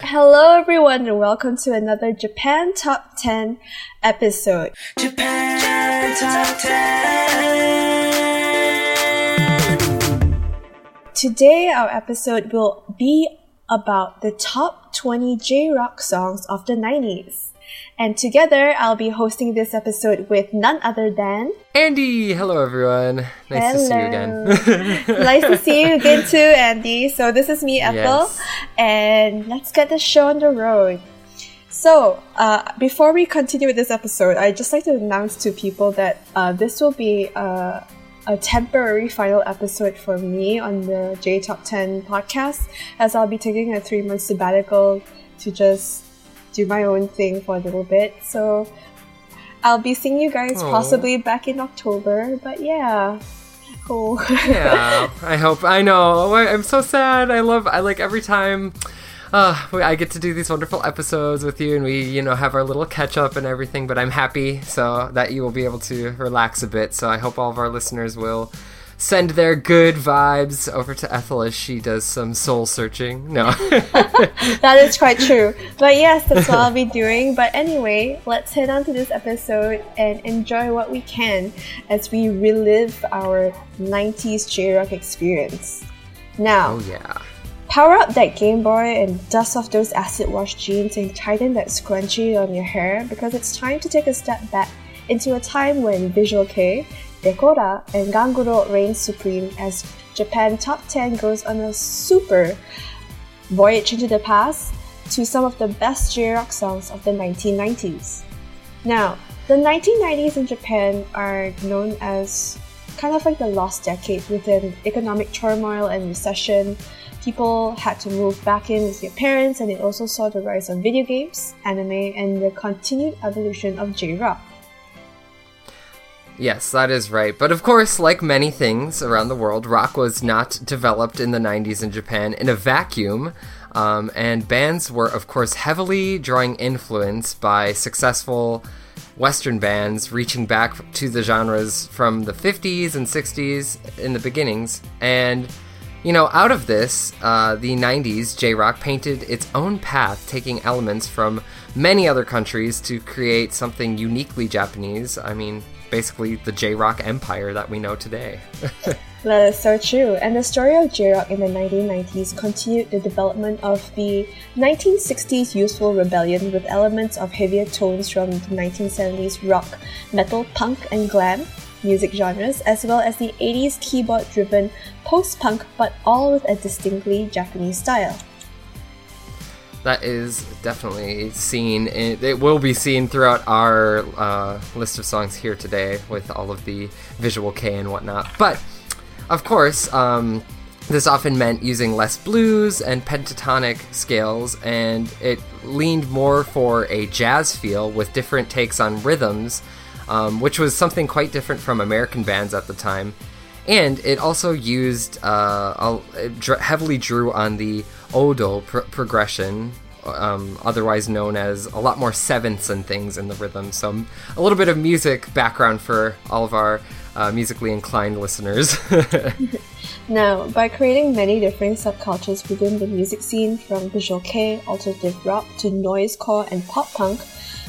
Hello, everyone, and welcome to another Japan Top 10 episode. Japan Top 10. Today, our episode will be about the top 20 J rock songs of the 90s. And together, I'll be hosting this episode with none other than Andy. Hello, everyone. Nice Hello. to see you again. nice to see you again too, Andy. So this is me, Ethel, Yes. and let's get the show on the road. So, uh, before we continue with this episode, I'd just like to announce to people that uh, this will be uh, a temporary final episode for me on the J Top 10 podcast, as I'll be taking a three month sabbatical to just do my own thing for a little bit. So, I'll be seeing you guys Aw. possibly back in October, but yeah. Cool. yeah, I hope. I know. I'm so sad. I love. I like every time. Uh, we- I get to do these wonderful episodes with you, and we, you know, have our little catch up and everything. But I'm happy so that you will be able to relax a bit. So I hope all of our listeners will send their good vibes over to Ethel as she does some soul searching. No. that is quite true. But yes, that's what I'll be doing. But anyway, let's head on to this episode and enjoy what we can as we relive our 90s J Rock experience. Now, oh yeah. power up that Game Boy and dust off those acid wash jeans and tighten that scrunchie on your hair because it's time to take a step back into a time when Visual Kei, Decora, and Ganguro reign supreme as Japan Top 10 goes on a super voyage into the past to some of the best J-rock songs of the 1990s. Now, the 1990s in Japan are known as kind of like the lost decade with an economic turmoil and recession. People had to move back in with their parents, and it also saw the rise of video games, anime, and the continued evolution of J-rock. Yes, that is right. But of course, like many things around the world, rock was not developed in the 90s in Japan in a vacuum. Um, and bands were, of course, heavily drawing influence by successful Western bands reaching back to the genres from the 50s and 60s in the beginnings. And, you know, out of this, uh, the 90s, J Rock painted its own path, taking elements from many other countries to create something uniquely Japanese. I mean, basically the J Rock empire that we know today. That is so true. And the story of J-Rock in the 1990s continued the development of the 1960s youthful rebellion with elements of heavier tones from the 1970s rock, metal, punk, and glam music genres, as well as the 80s keyboard-driven post-punk, but all with a distinctly Japanese style. That is definitely seen. It will be seen throughout our uh, list of songs here today with all of the visual kei and whatnot. But of course, um, this often meant using less blues and pentatonic scales, and it leaned more for a jazz feel with different takes on rhythms, um, which was something quite different from American bands at the time. And it also used, uh, heavily drew on the Odo pr- progression, um, otherwise known as a lot more sevenths and things in the rhythm. So a little bit of music background for all of our uh, musically inclined listeners. Now, by creating many different subcultures within the music scene, from visual kei, alternative rock to noisecore and pop punk,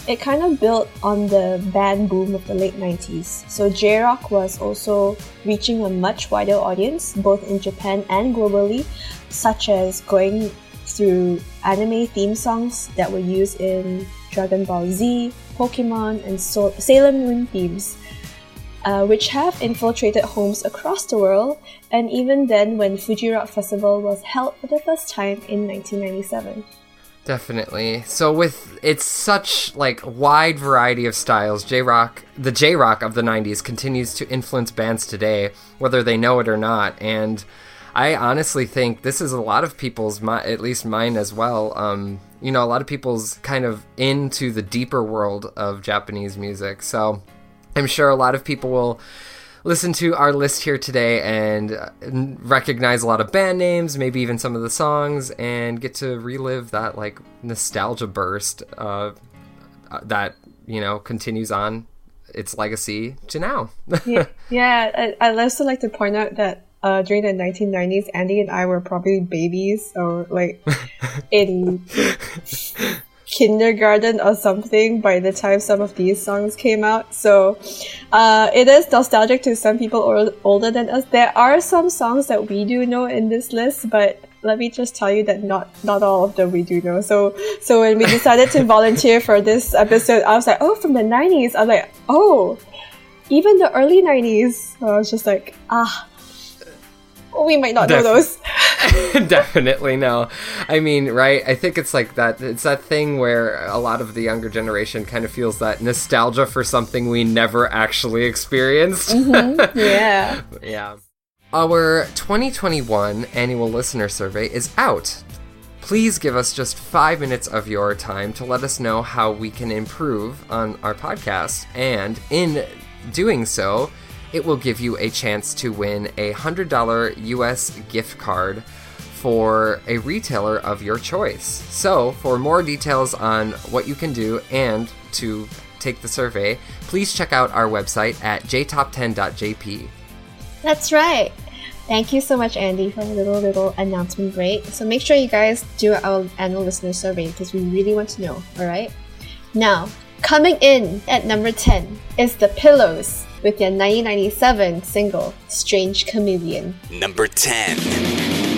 it kind of built on the band boom of the late 90s. So J rock was also reaching a much wider audience, both in Japan and globally, such as going through anime theme songs that were used in Dragon Ball Z, Pokemon, and so- Sailor Moon themes uh, which have infiltrated homes across the world, and even then when Fuji Rock Festival was held for the first time in 1997. Definitely. So with it's such like wide variety of styles, J-rock, the J-rock of the 90s continues to influence bands today, whether they know it or not, and I honestly think this is a lot of people's, at least mine as well. Um, you know, a lot of people's kind of into the deeper world of Japanese music. So I'm sure a lot of people will listen to our list here today and uh, recognize a lot of band names, maybe even some of the songs, and get to relive that like nostalgia burst uh, uh that you know continues on its legacy to now. yeah, yeah. I, I'd also like to point out that uh, during the 1990s, Andy and I were probably babies or like in kindergarten or something by the time some of these songs came out. So uh, it is nostalgic to some people or- older than us. There are some songs that we do know in this list, but let me just tell you that not not all of them we do know. So so when we decided to volunteer for this episode, I was like, oh, from the nineties. I was like, oh, even the early nineties. So I was just like, ah, we might not Def- know those. definitely no. I mean, right? I think it's like that. It's that thing where a lot of the younger generation kind of feels that nostalgia for something we never actually experienced. Mm-hmm. Yeah. yeah. Our 2021 annual listener survey is out. Please give us just five minutes of your time to let us know how we can improve on our podcast. And in doing so, it will give you a chance to win a $100 US gift card for a retailer of your choice. So, for more details on what you can do and to take the survey, please check out our website at jtop10.jp. That's right. Thank you so much, Andy, for a little little announcement break. So make sure you guys do our annual listener survey because we really want to know. All right. Now, coming in at number ten is the Pillows with their 1997 single, Strange Chameleon. Number 10.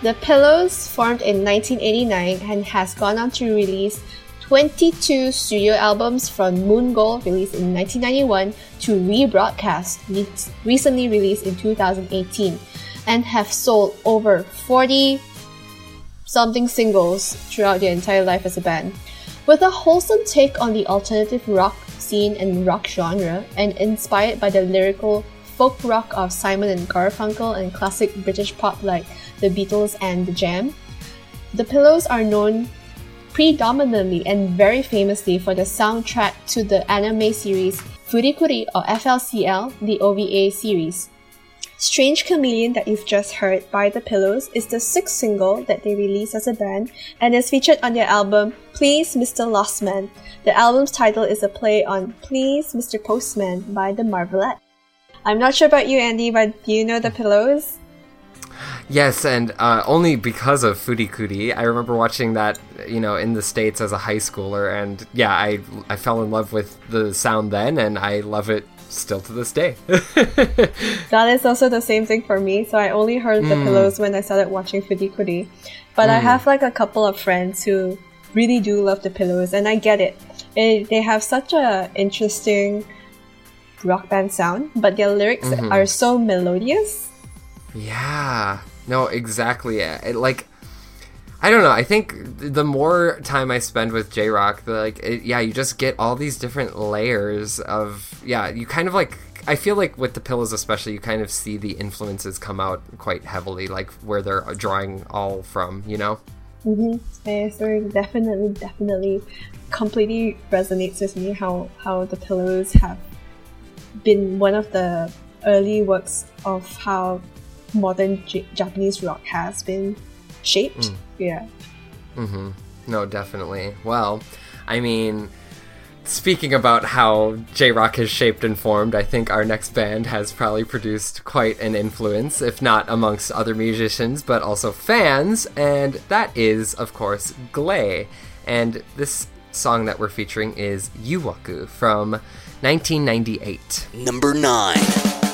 The Pillows formed in 1989 and has gone on to release 22 studio albums from Moon Gold released in 1991 to Rebroadcast recently released in 2018 and have sold over 40 something singles throughout their entire life as a band. With a wholesome take on the alternative rock scene and rock genre, and inspired by the lyrical folk rock of Simon and Garfunkel and classic British pop like the Beatles and the Jam, the Pillows are known predominantly and very famously for the soundtrack to the anime series Furikuri or FLCL, the OVA series. Strange Chameleon that you've just heard by The Pillows is the sixth single that they released as a band and is featured on their album Please Mr. Lost Man. The album's title is a play on Please Mr. Postman by the Marvelette. I'm not sure about you, Andy, but do you know The Pillows? Yes, and uh, only because of Fooly Cooly. I remember watching that, you know, in the States as a high schooler, and yeah, I, I fell in love with the sound then, and I love it still to this day. That is also the same thing for me. So I only heard The hmm. Pillows when I started watching Fooly Cooly. But I hmm. have like a couple of friends who really do love the Pillows, and I get it. it they have such a interesting rock band sound, but their lyrics mm-hmm. are so melodious. Yeah. No, exactly. It, like, I don't know. I think the more time I spend with J Rock, the like, it, yeah, you just get all these different layers of, yeah, you kind of like. I feel like with the pillows, especially, you kind of see the influences come out quite heavily, like where they're drawing all from. You know. Hmm. Yeah, so it definitely, definitely, completely resonates with me how how the Pillows have been one of the early works of how modern J- Japanese rock has been shaped. Yeah. Mhm no, definitely. Well, I mean, speaking about how J Rock has shaped and formed, I think our next band has probably produced quite an influence, if not amongst other musicians, but also fans, and that is, of course, Glay. And this song that we're featuring is Yuwaku from 1998. Number 9.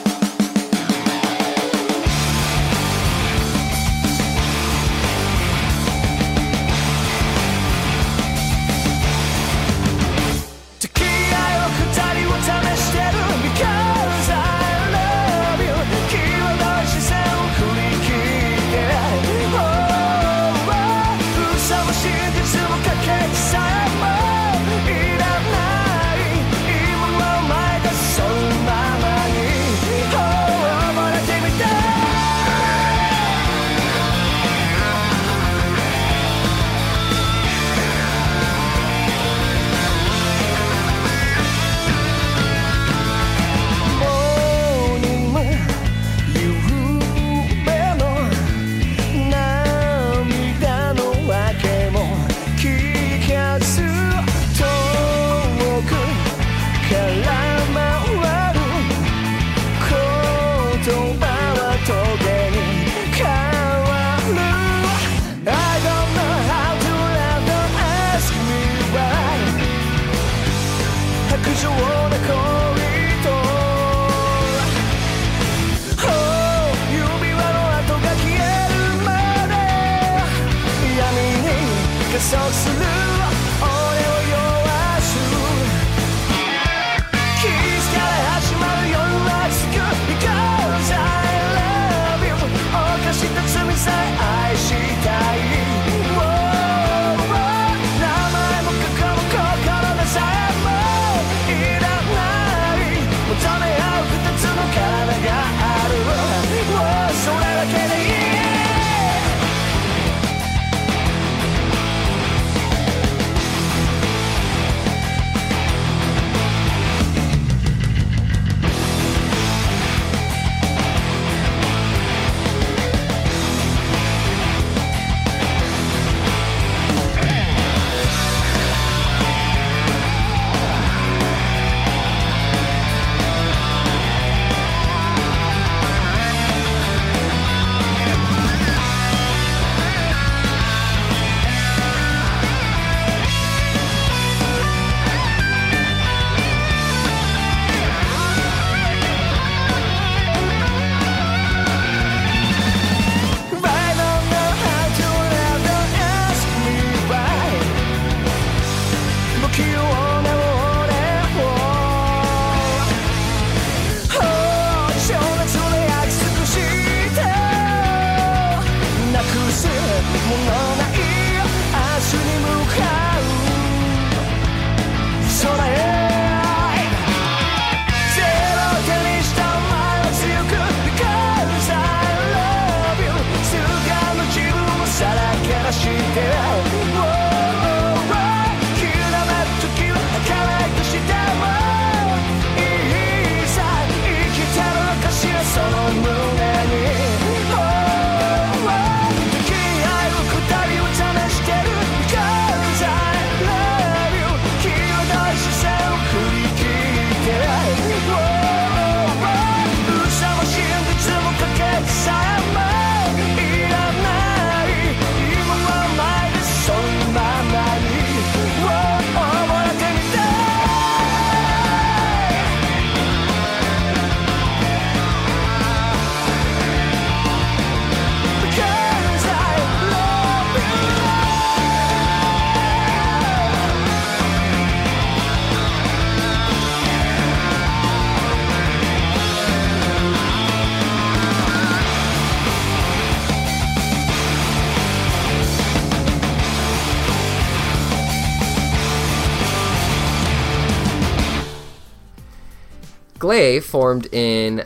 Glay formed in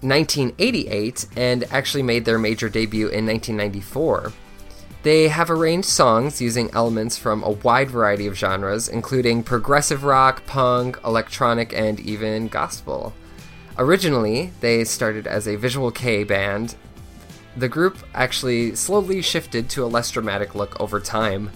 1988 and actually made their major debut in 1994. They have arranged songs using elements from a wide variety of genres, including progressive rock, punk, electronic, and even gospel. Originally, they started as a Visual Kei band. The group actually slowly shifted to a less dramatic look over time.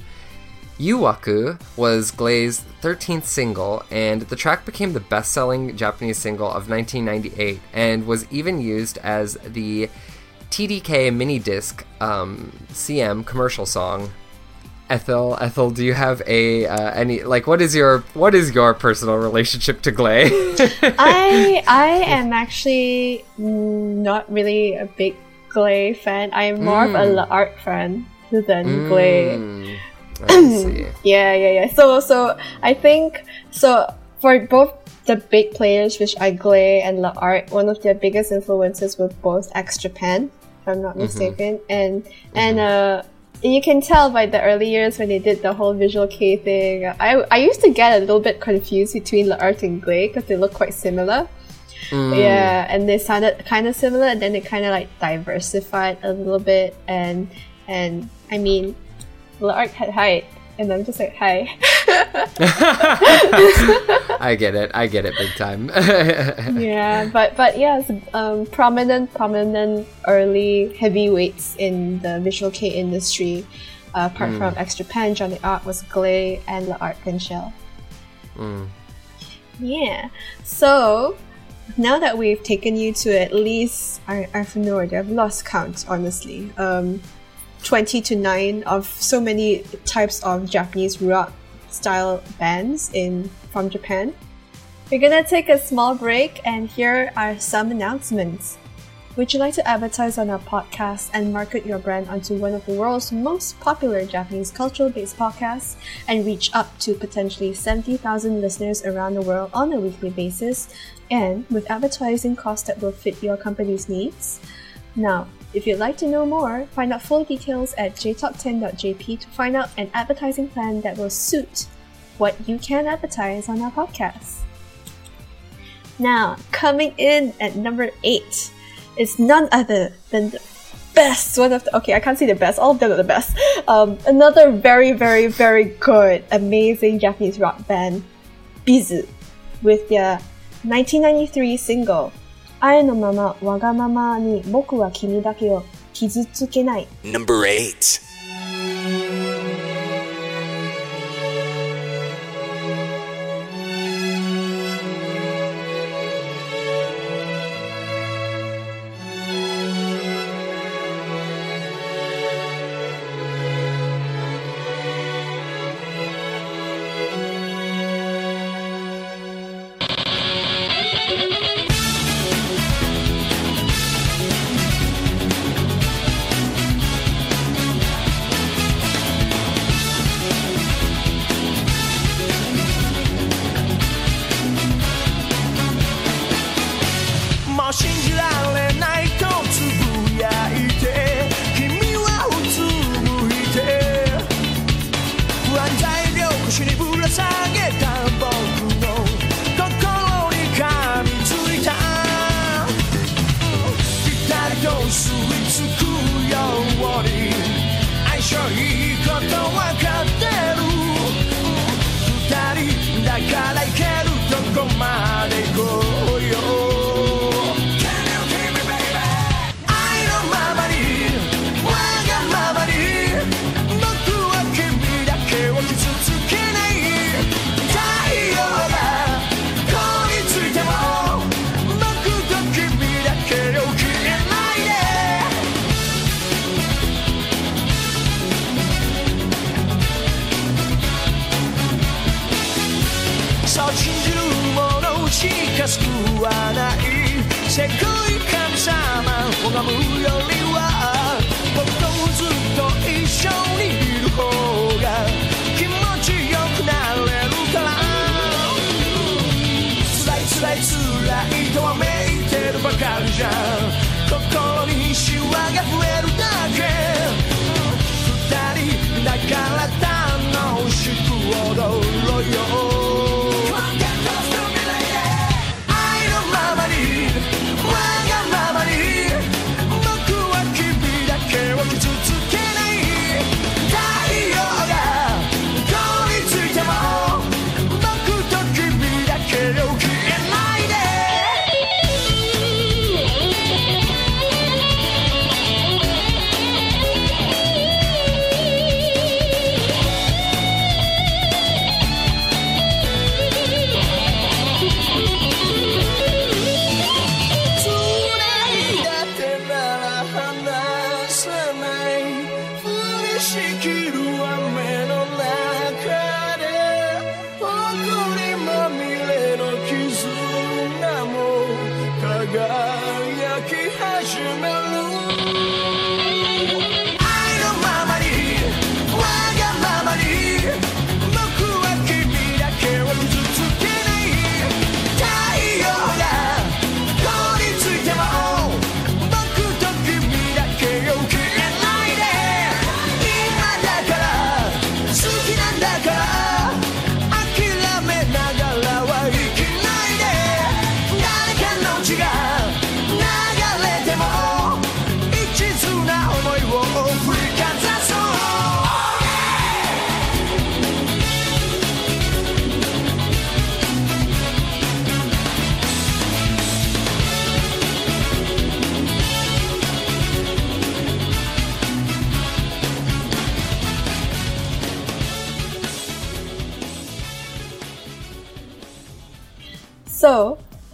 Yuwaku was Glay's 13th single, and the track became the best selling Japanese single of 1998 and was even used as the TDK mini disc um, CM commercial song. Ethel, Ethel, do you have a uh, any like what is your what is your personal relationship to Glay? I I am actually not really a big Glay fan. I am more of a Mm. art fan than Glay. Mm, see. Yeah, yeah, yeah. So, so I think so for both the big players, which are Glay and L'Arc, one of their biggest influences were both X Japan, if I'm not mistaken, and and uh. You can tell by the early years when they did the whole visual kei thing. I, I used to get a little bit confused between L'Arc and Glay because they look quite similar. Mm. Yeah, and they sounded kind of similar, and then they kind of like diversified a little bit. And and I mean, L'Arc had hyde, and I'm just like, hi. I get it. I get it big time. yeah, but but yes, um, prominent prominent early heavyweights in the visual kei industry. Uh, apart from X Japan, Johnny Art was Glay and La Art Shell. Mm. Yeah. So now that we've taken you to at least I, I have no idea, I've lost count, honestly. Um, 20 to 9 of so many types of Japanese rock style bands in from Japan. We're gonna take a small break and here are some announcements. Would you like to advertise on our podcast and market your brand onto one of the world's most popular Japanese cultural based podcasts and reach up to potentially 70,000 listeners around the world on a weekly basis and with advertising costs that will fit your company's needs? Now, if you'd like to know more, find out full details at jtop10.jp to find out an advertising plan that will suit what you can advertise on our podcast. Now, coming in at number 8 is none other than the best one of the okay i can't say the best all of them are the best um, another very very very good amazing japanese rock band B'z with their 1993 single「愛のままわがままに僕は君だけを傷つけない」Number 8.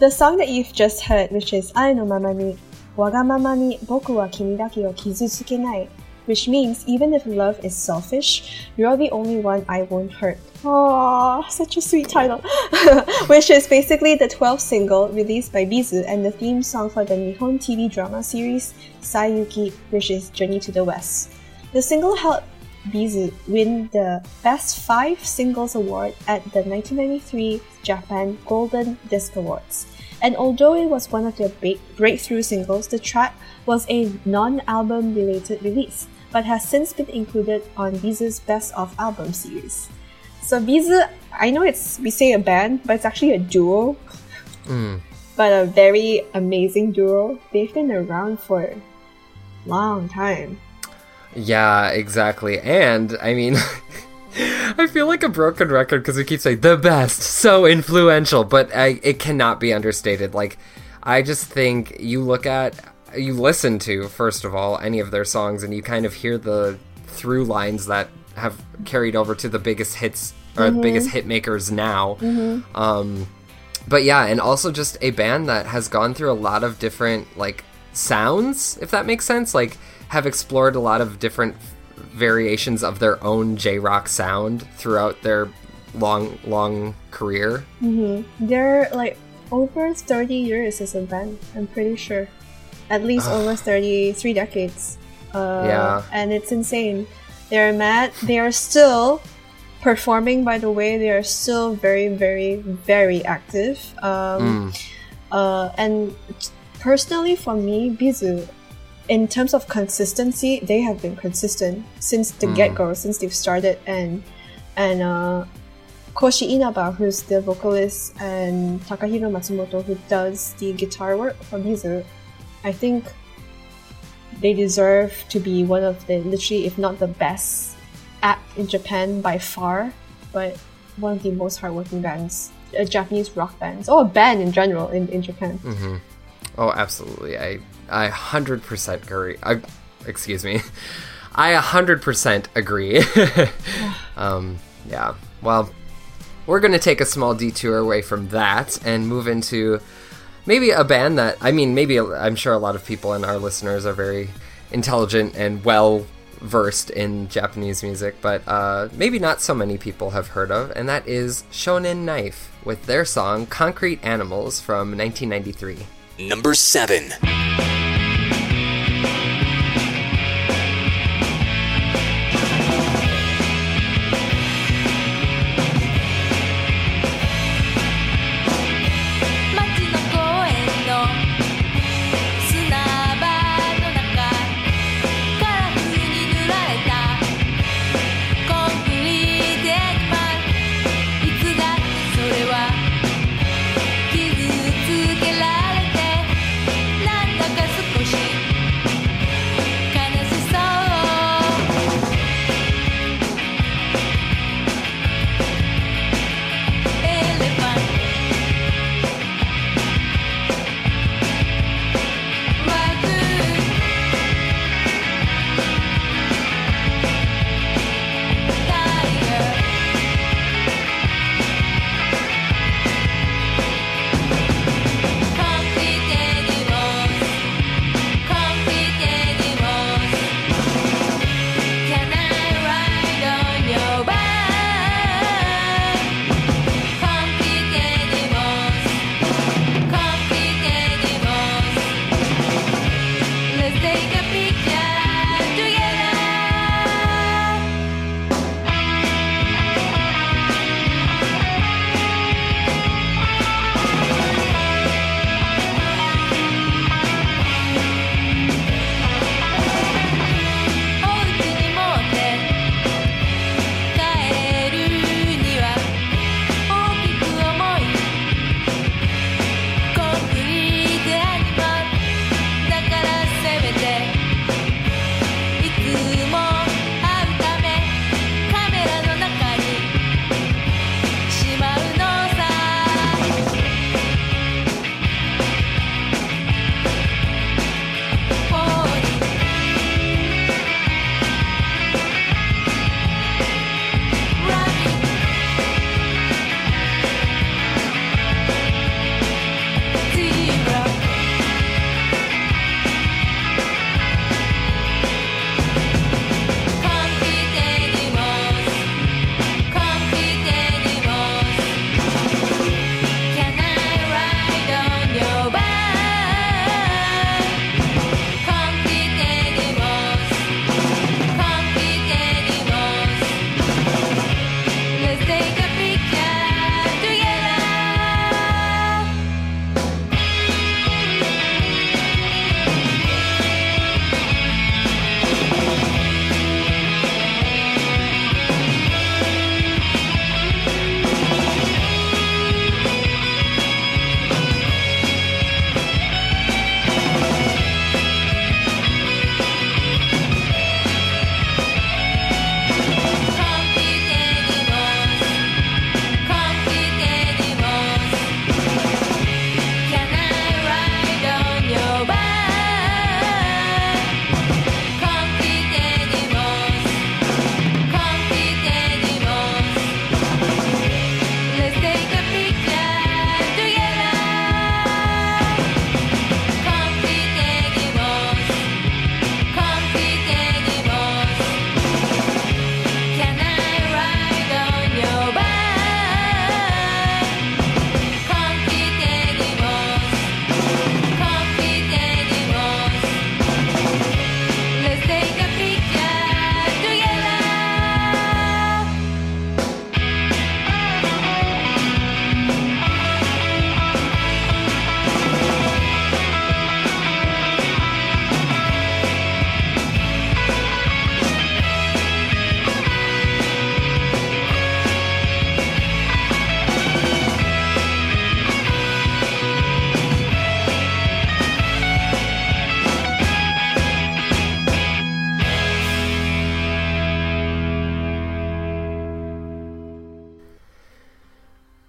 The song that you've just heard, which is 愛のままに、わがままに僕は君だけを傷つけない which means even if love is selfish, you're the only one I won't hurt. Ah, such a sweet title. which is basically the 12th single released by B'z and the theme song for the Nihon TV drama series Saiyuki, which is Journey to the West. The single helped B'z win the Best 5 Singles Award at the 1993 Japan Golden Disc Awards. And although it was one of their big breakthrough singles, the track was a non-album related release but has since been included on B'z's Best of Album series. So B'z, I know it's we say a band, but it's actually a duo. Mm. But a very amazing duo. They've been around for a long time. Yeah, exactly. And I mean, I feel like a broken record because we keep saying the best, so influential, but I, it cannot be understated. Like, I just think you look at you listen to first of all any of their songs and you kind of hear the through lines that have carried over to the biggest hits or Mm-hmm. the biggest hit makers now um but yeah and also just a band that has gone through a lot of different like sounds if that makes sense like have explored a lot of different variations of their own j-rock sound throughout their long long career They're like over 30 years as a band, I'm pretty sure. At least over 30, three decades. Uh, Yeah. And it's insane. They're mad. They are still performing, by the way. They are still very, very, very active. Um, uh, and personally, for me, B'z, in terms of consistency, they have been consistent since the get go, since they've started. And, and, uh, Koshi Inaba, who's the vocalist, and Takahiro Matsumoto, who does the guitar work for B'z, I think they deserve to be one of the literally, if not the best act in Japan by far, but one of the most hardworking bands, uh, Japanese rock bands, or a band in general in, in Japan. Oh, absolutely. I I hundred percent agree. I, excuse me. I hundred percent agree. um, yeah. Well, we're gonna take a small detour away from that and move into maybe a band that I mean, maybe I'm sure a lot of people and our listeners are very intelligent and well versed in Japanese music, but uh, maybe not so many people have heard of, and that is Shonen Knife with their song "Concrete Animals" from 1993. Number 7.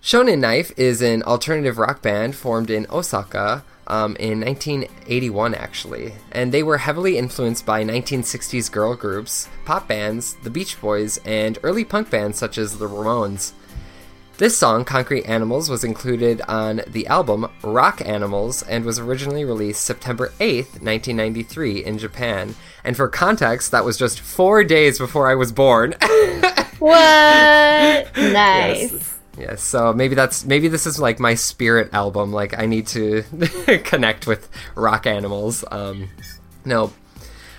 Shonen Knife is an alternative rock band formed in Osaka um, in 1981, actually, and they were heavily influenced by 1960s girl groups, pop bands, the Beach Boys, and early punk bands such as the Ramones. This song, Concrete Animals, was included on the album Rock Animals and was originally released September 8th, 1993, in Japan. And for context, that was just four days before I was born. What? Nice. Yes, so maybe that's maybe this is like my spirit album. Like I need to connect with rock animals. Um, no,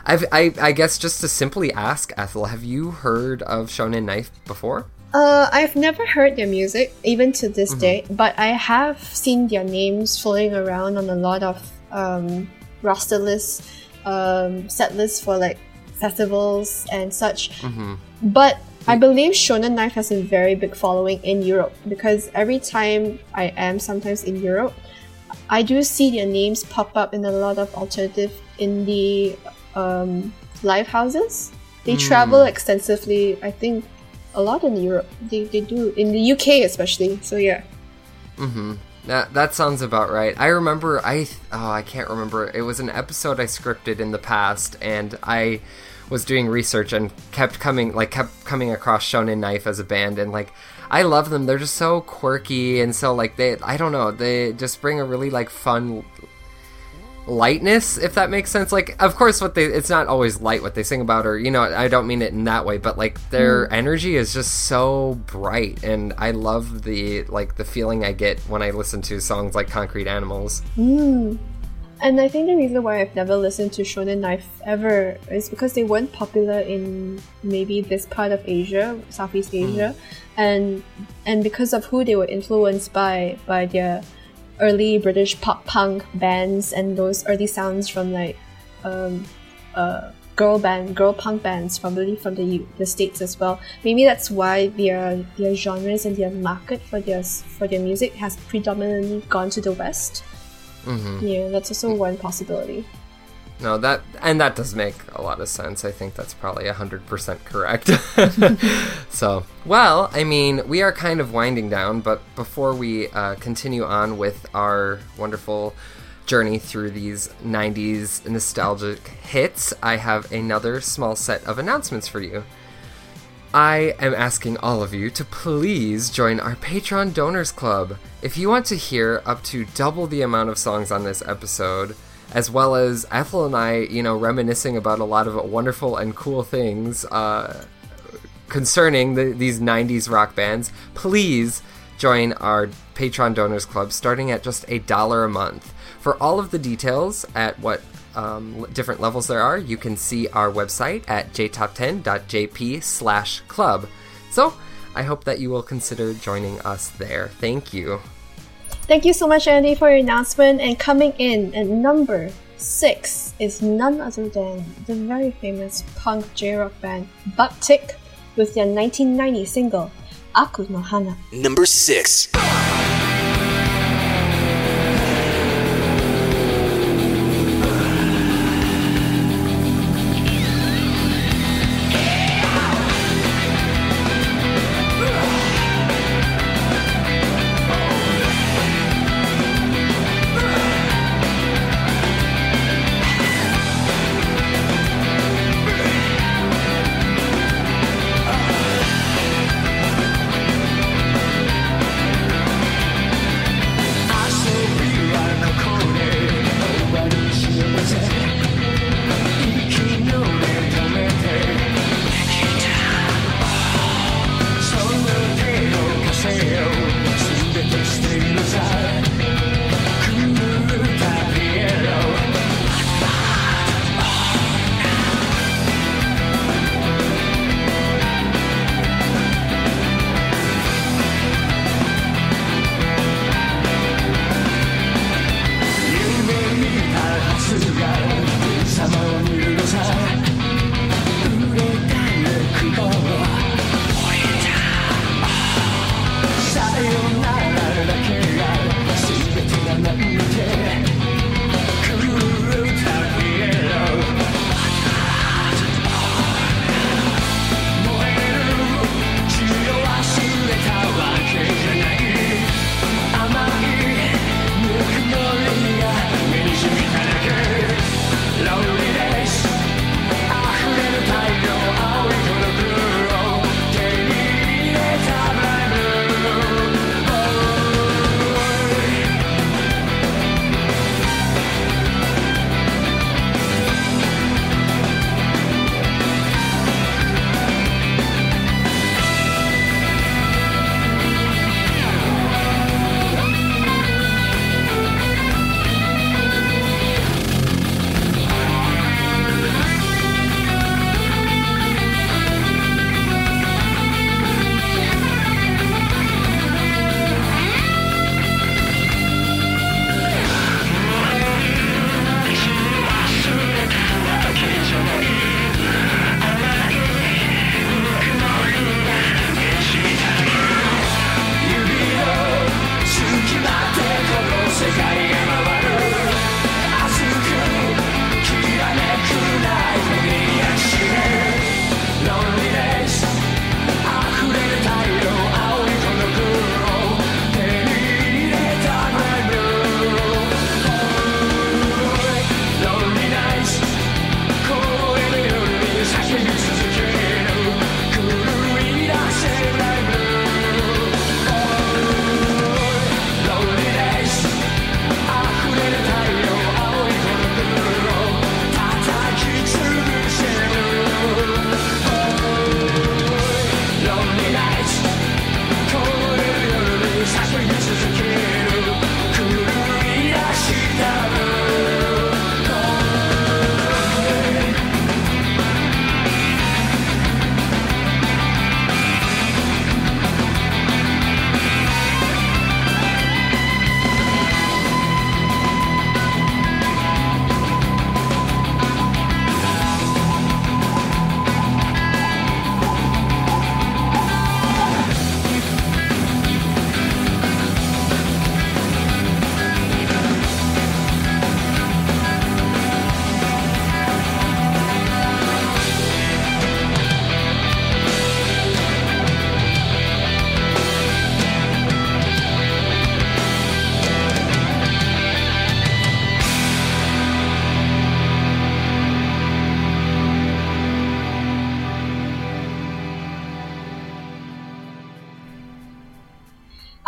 I've I, I guess just to simply ask Ethel, have you heard of Shonen Knife before? Uh, I've never heard their music, even to this day, but I have seen their names floating around on a lot of um, roster lists, um, set lists for like festivals and such. But I believe Shonen Knife has a very big following in Europe because every time I am sometimes in Europe, I do see their names pop up in a lot of alternative indie um, live houses. They travel extensively, I think, a lot in Europe. They, they do, in the UK especially. So, yeah. That that sounds about right. I remember I oh I can't remember. It was an episode I scripted in the past, and I was doing research and kept coming like kept coming across Shonen Knife as a band, and like I love them. They're just so quirky and so like they I don't know they just bring a really like fun lightness if that makes sense. Like of course what they it's not always light what they sing about or you know i don't mean it in that way but like their mm. energy is just so bright and i love the like the feeling i get when i listen to songs like concrete animals And I think the reason why I've never listened to Shonen Knife ever is because they weren't popular in maybe this part of Asia, Southeast Asia, and and because of who they were influenced by by their early British pop punk bands and those early sounds from like um, uh, girl band, girl punk bands, probably from the the states as well. Maybe that's why their their genres and their market for their for their music has predominantly gone to the west. Yeah, that's also one possibility. no that and that does make a lot of sense. I think that's probably 100% correct. So well i mean we are kind of winding down but before we uh, continue on with our wonderful journey through these 90s nostalgic hits i have another small set of announcements for you I am asking all of you to please join our Patreon Donors Club. If you want to hear up to double the amount of songs on this episode, as well as Ethel and I, you know, reminiscing about a lot of wonderful and cool things uh, concerning the, these 90s rock bands, please join our Patreon Donors Club starting at just a dollar a month. For all of the details at what um, different levels there are, you can see our website at jtop10.jp slash club. So, I hope that you will consider joining us there. Thank you. Thank you so much, Andy, for your announcement. And coming in at number six is none other than the very famous punk J rock band Bucktick with their 1990 single Aku no Hana. Number 6.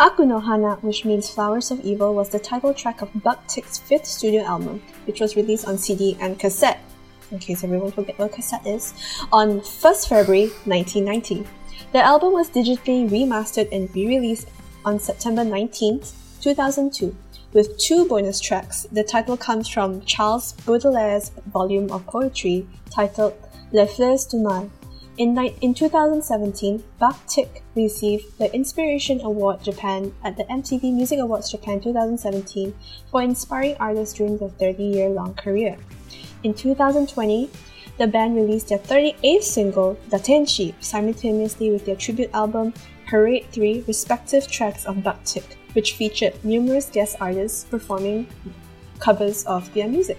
Aku no Hana, which means Flowers of Evil, was the title track of Buck Tick's fifth studio album, which was released on CD and cassette, in case everyone forget what cassette is, on 1st February 1990. The album was digitally remastered and re-released on September 19th, 2002, with two bonus tracks. The title comes from Charles Baudelaire's volume of poetry titled Les Fleurs du Mal. In, in 2017, Buck Tick received the Inspiration Award Japan at the MTV Music Awards Japan 2017 for inspiring artists during their 30 year long career. In 2020, the band released their 38th single, Datenshi, simultaneously with their tribute album, Parade 3, respective tracks of Buck Tick, which featured numerous guest artists performing covers of their music.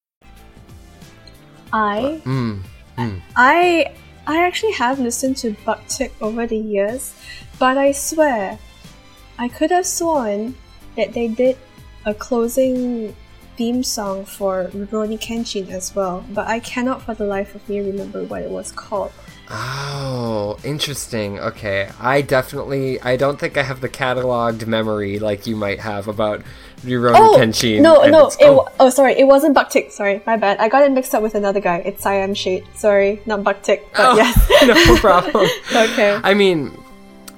I Mm. I I actually have listened to Buck Tick over the years, but I swear I could have sworn that they did a closing theme song for Rurouni Kenshin as well, but I cannot for the life of me remember what it was called. Oh, interesting. Okay. I definitely I don't think I have the cataloged memory like you might have about Rurouni Oh Kenshin. no no it, oh, oh sorry it wasn't Buck Tick sorry my bad I got it mixed up with another guy it's Siam Shade sorry not Buck Tick but oh, yes no problem. okay I mean,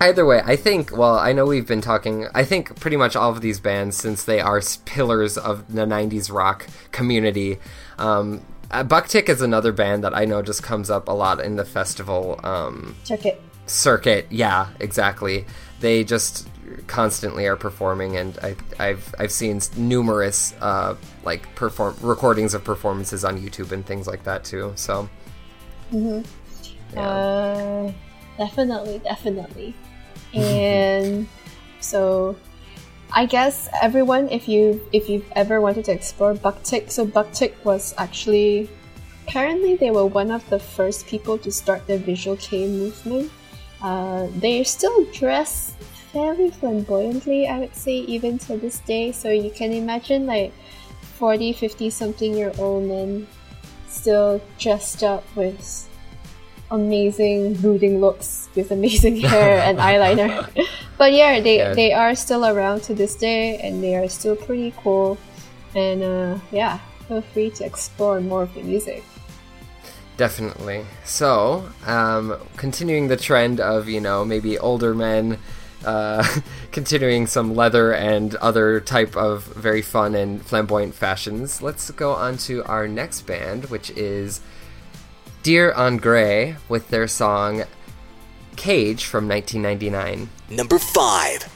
either way, I think, well, I know we've been talking, I think pretty much all of these bands, since they are pillars of the 90s rock community, um, uh, Bucktick is another band that I know just comes up a lot in the festival um, check it circuit. Yeah, exactly. They just constantly are performing, and I, I've I've seen numerous uh, like perform recordings of performances on YouTube and things like that too. So, Uh, definitely, definitely. And so, I guess everyone, if you if you've ever wanted to explore Bucktick, so Bucktick was actually apparently they were one of the first people to start the visual kei movement. Uh, they still dress very flamboyantly, I would say, even to this day. So you can imagine like 40, 50 something year old men still dressed up with amazing brooding looks with amazing hair and eyeliner. but yeah, they Yeah. they are still around to this day and they are still pretty cool. And uh, yeah, feel free to explore more of the music. Definitely. So, um, continuing the trend of, you know, maybe older men uh, continuing some leather and other type of very fun and flamboyant fashions, let's go on to our next band, which is Dir En Grey with their song Cage from 1999. Number 5.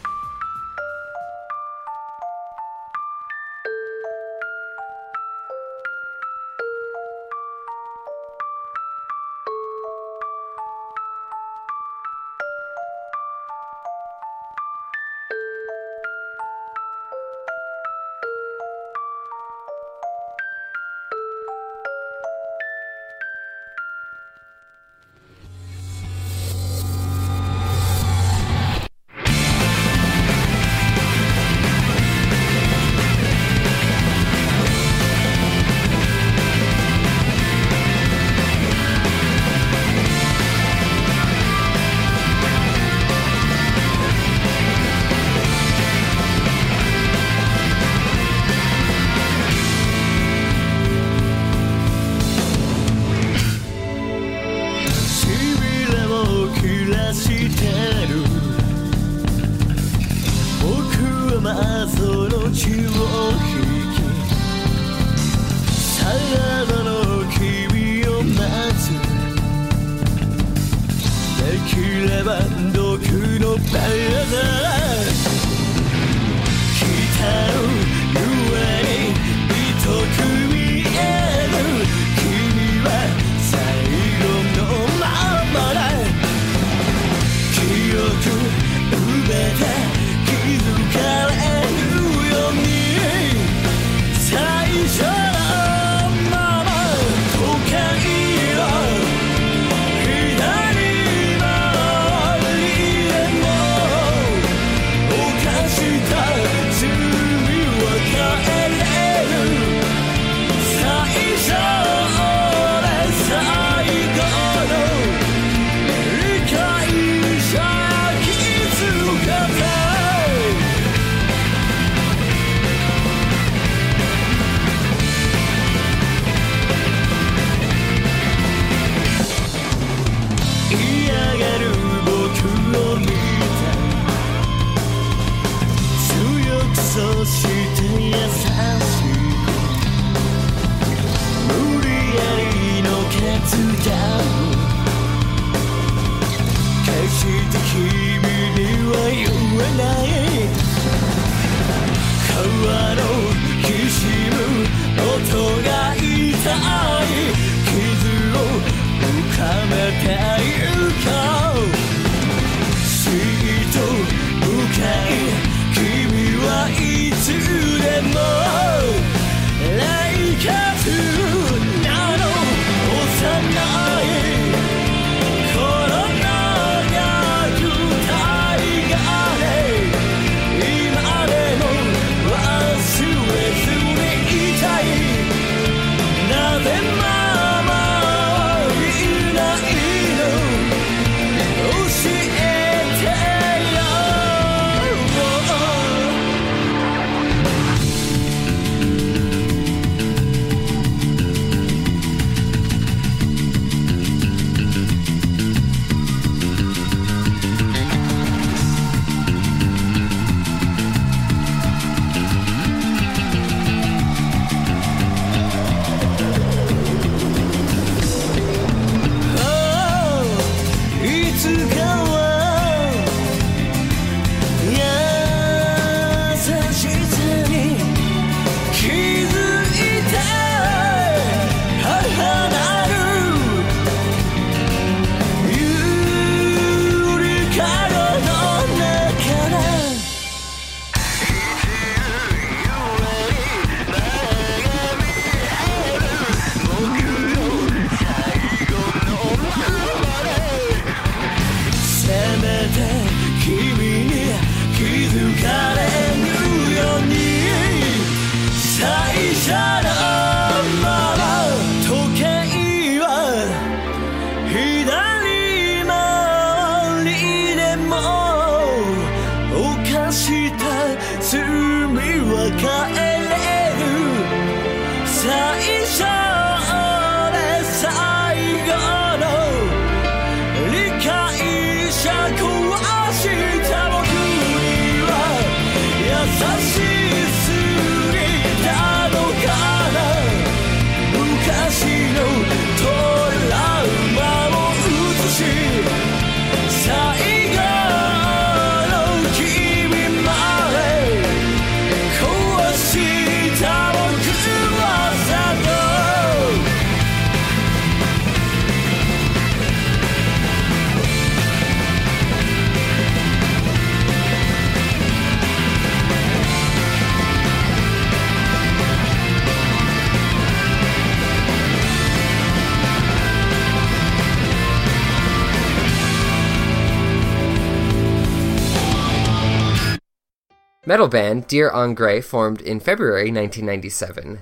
Metal band Dir En Grey formed in February 1997.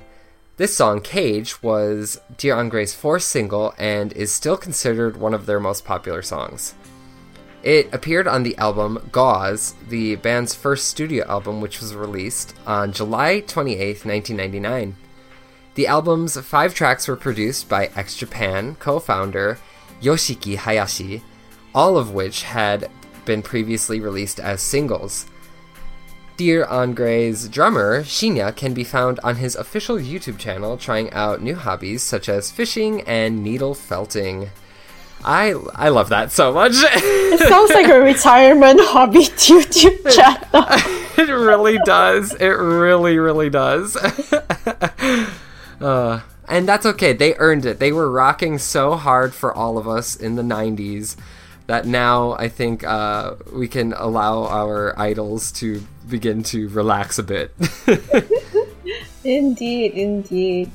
This song, Cage, was Dir En Grey's fourth single and is still considered one of their most popular songs. It appeared on the album Gauze, the band's first studio album, which was released on July 28, 1999. The album's five tracks were produced by X Japan co founder Yoshiki Hayashi, all of which had been previously released as singles. Dir En Grey's drummer, Shinya, can be found on his official YouTube channel trying out new hobbies such as fishing and needle felting. I I love that so much. It sounds like a retirement hobby YouTube channel. it really does. It really, really does. uh, and that's okay. They earned it. They were rocking so hard for all of us in the 90s that now I think uh, we can allow our idols to begin to relax a bit. Indeed, indeed.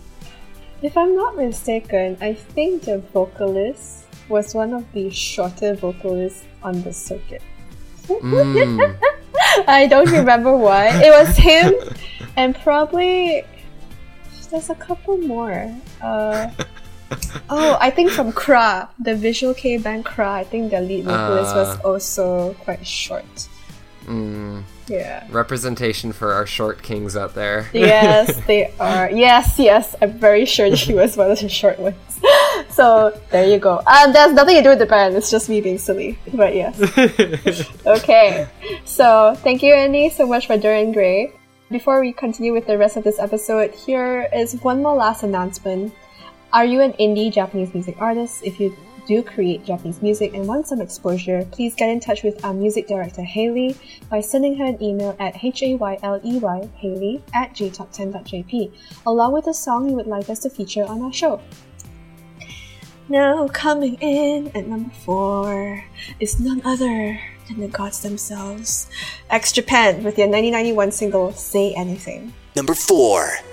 If I'm not mistaken, I think the vocalist was one of the shorter vocalists on the circuit. Mm. I don't remember why. It was him, and probably there's a couple more. Uh, oh, I think from Kra, the visual kei band Kra. I think the lead vocalist was Ah. also quite short. Mm. Yeah. Representation for our short kings out there. Yes, they are. Yes, yes. I'm very sure that he was one of the short ones. So there you go. Uh, there's nothing to do with the band. It's just me being silly. But yes. okay. So thank you, Annie, so much for Dir En Grey. Before we continue with the rest of this episode, here is one more last announcement. Are you an indie Japanese music artist? If you do create Japanese music and want some exposure, please get in touch with our music director Hayley by sending her an email at h-a-y-l-e-y hayley at jtop10.jp along with a song you would like us to feature on our show. Now coming in at number four is none other than the gods themselves. X Japan with their 1991 single Say Anything. Number 4.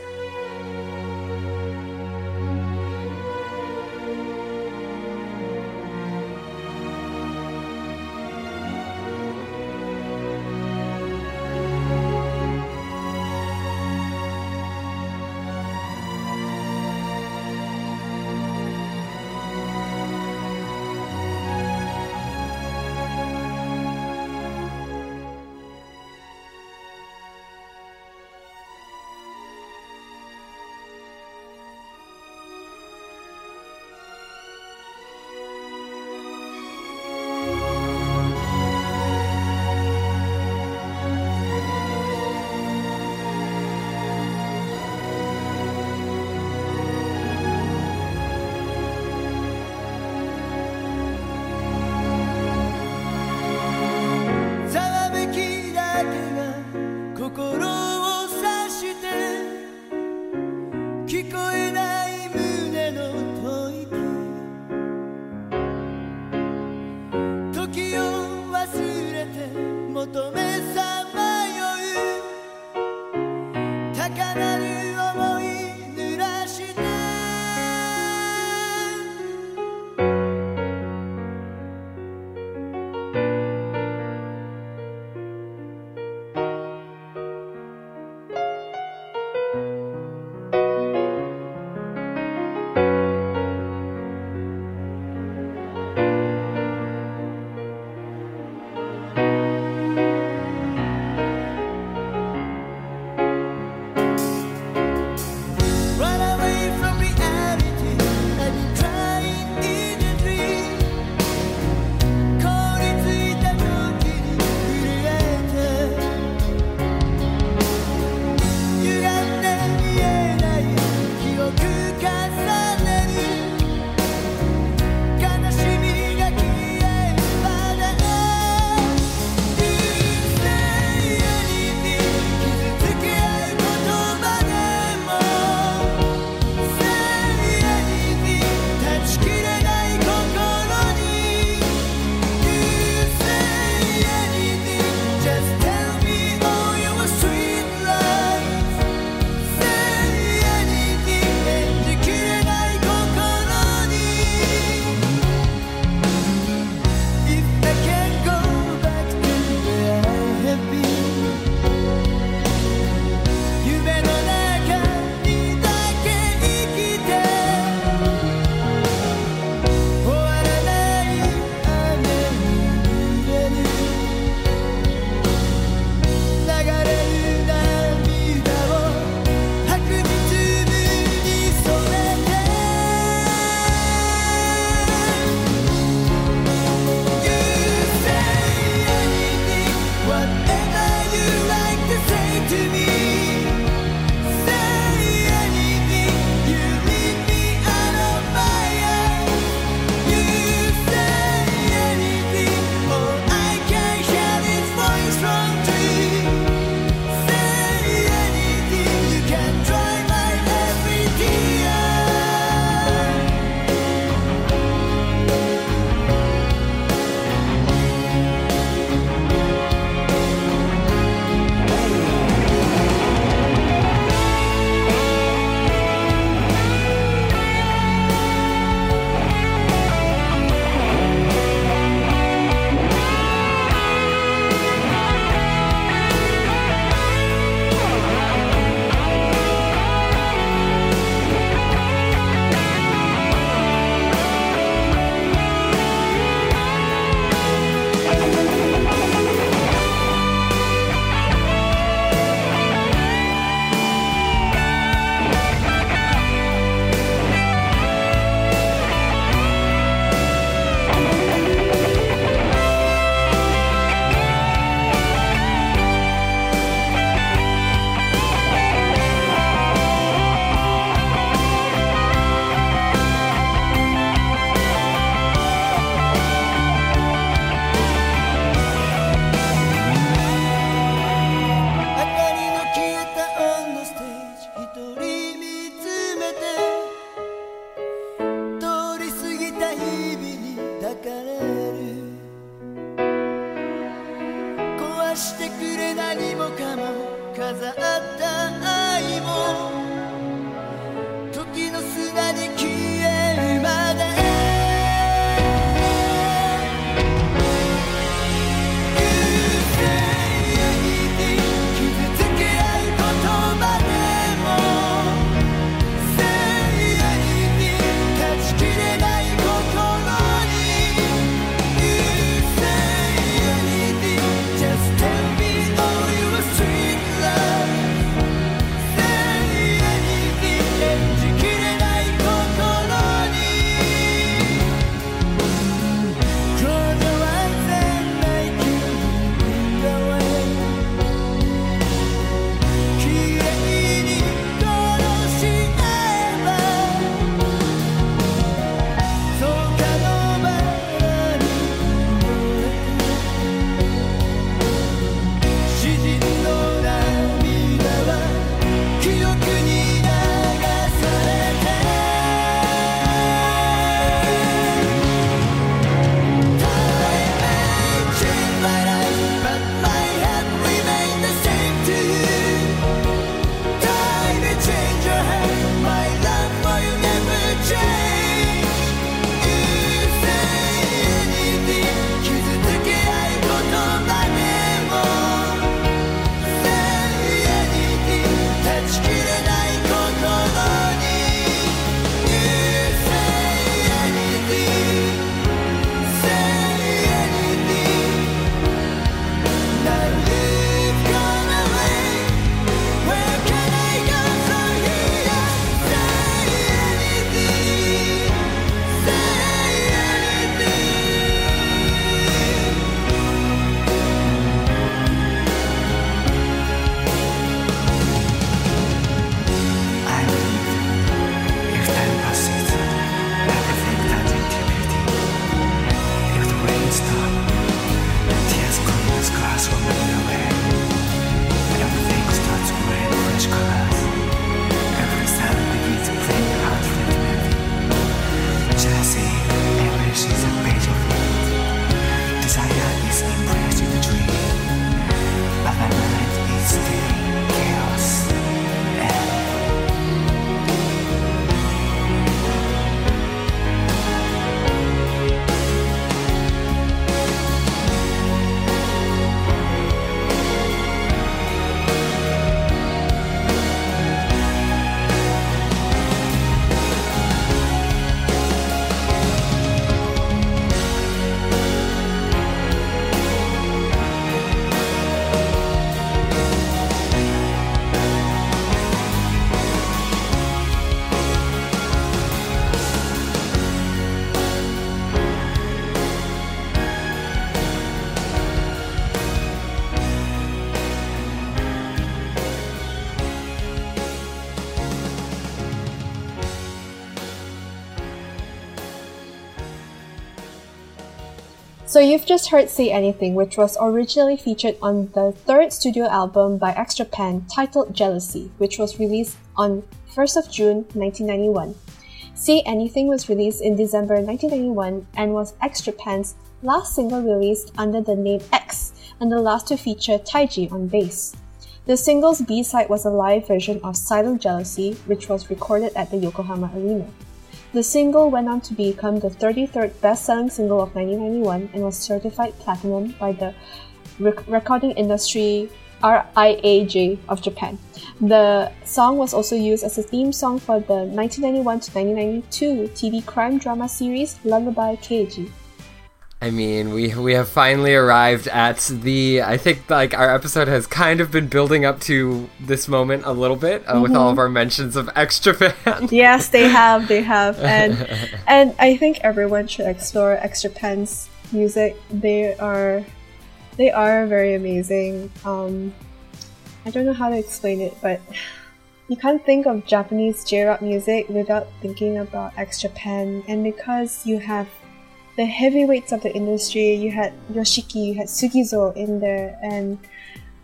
So you've just heard Say Anything, which was originally featured on the third studio album by X Japan titled Jealousy, which was released on 1st of June 1991. Say Anything was released in December 1991 and was X Japan's last single released under the name X and the last to feature Taiji on bass. The single's B-side was a live version of Silent Jealousy, which was recorded at the Yokohama Arena. The single went on to become the 33rd best-selling single of 1991 and was certified platinum by the Rec- Recording Industry RIAJ of Japan. The song was also used as a theme song for the 1991 to 1992 TV crime drama series Lullaby Keiji. I mean, we we have finally arrived at the. I think like our episode has kind of been building up to this moment a little bit uh, with all of our mentions of X Japan. Yes, they have, they have, and and I think everyone should explore X Japan's music. They are they are very amazing. Um, I don't know how to explain it, but you can't think of Japanese J-rock music without thinking about X Japan, and because you have the heavyweights of the industry, you had Yoshiki, you had Sugizo in there, and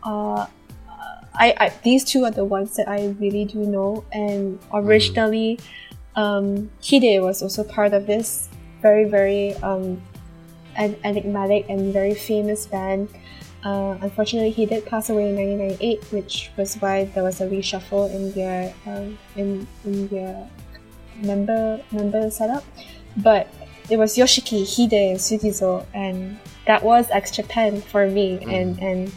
uh, I, I these two are the ones that I really do know. And originally, um, Hide was also part of this very very um, en- enigmatic and very famous band. Uh, unfortunately, he did pass away in 1998, which was why there was a reshuffle in their um, in in their member member setup. But it was Yoshiki, Hide, and Sugizo, and that was X Japan for me. And and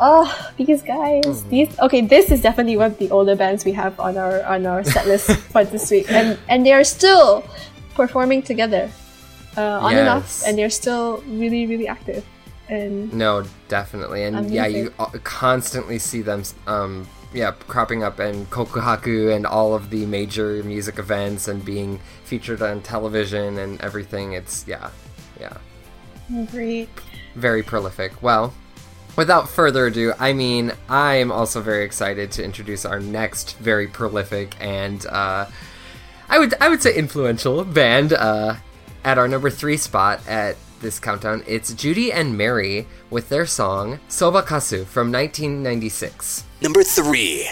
oh, these guys, these okay. This is definitely one of the older bands we have on our on our set list for this week, and and they are still performing together, uh, on and off, and they're still really really active. And No, definitely, and yeah, you constantly see them, um, yeah, cropping up in Kohaku and all of the major music events and being featured on television and everything. It's yeah, yeah, great. very prolific. Well, without further ado, I mean, I am also very excited to introduce our next very prolific and uh, I would I would say influential band uh, at our number three spot at this countdown. It's Judy and Mary with their song Sobakasu from 1996. Number 3.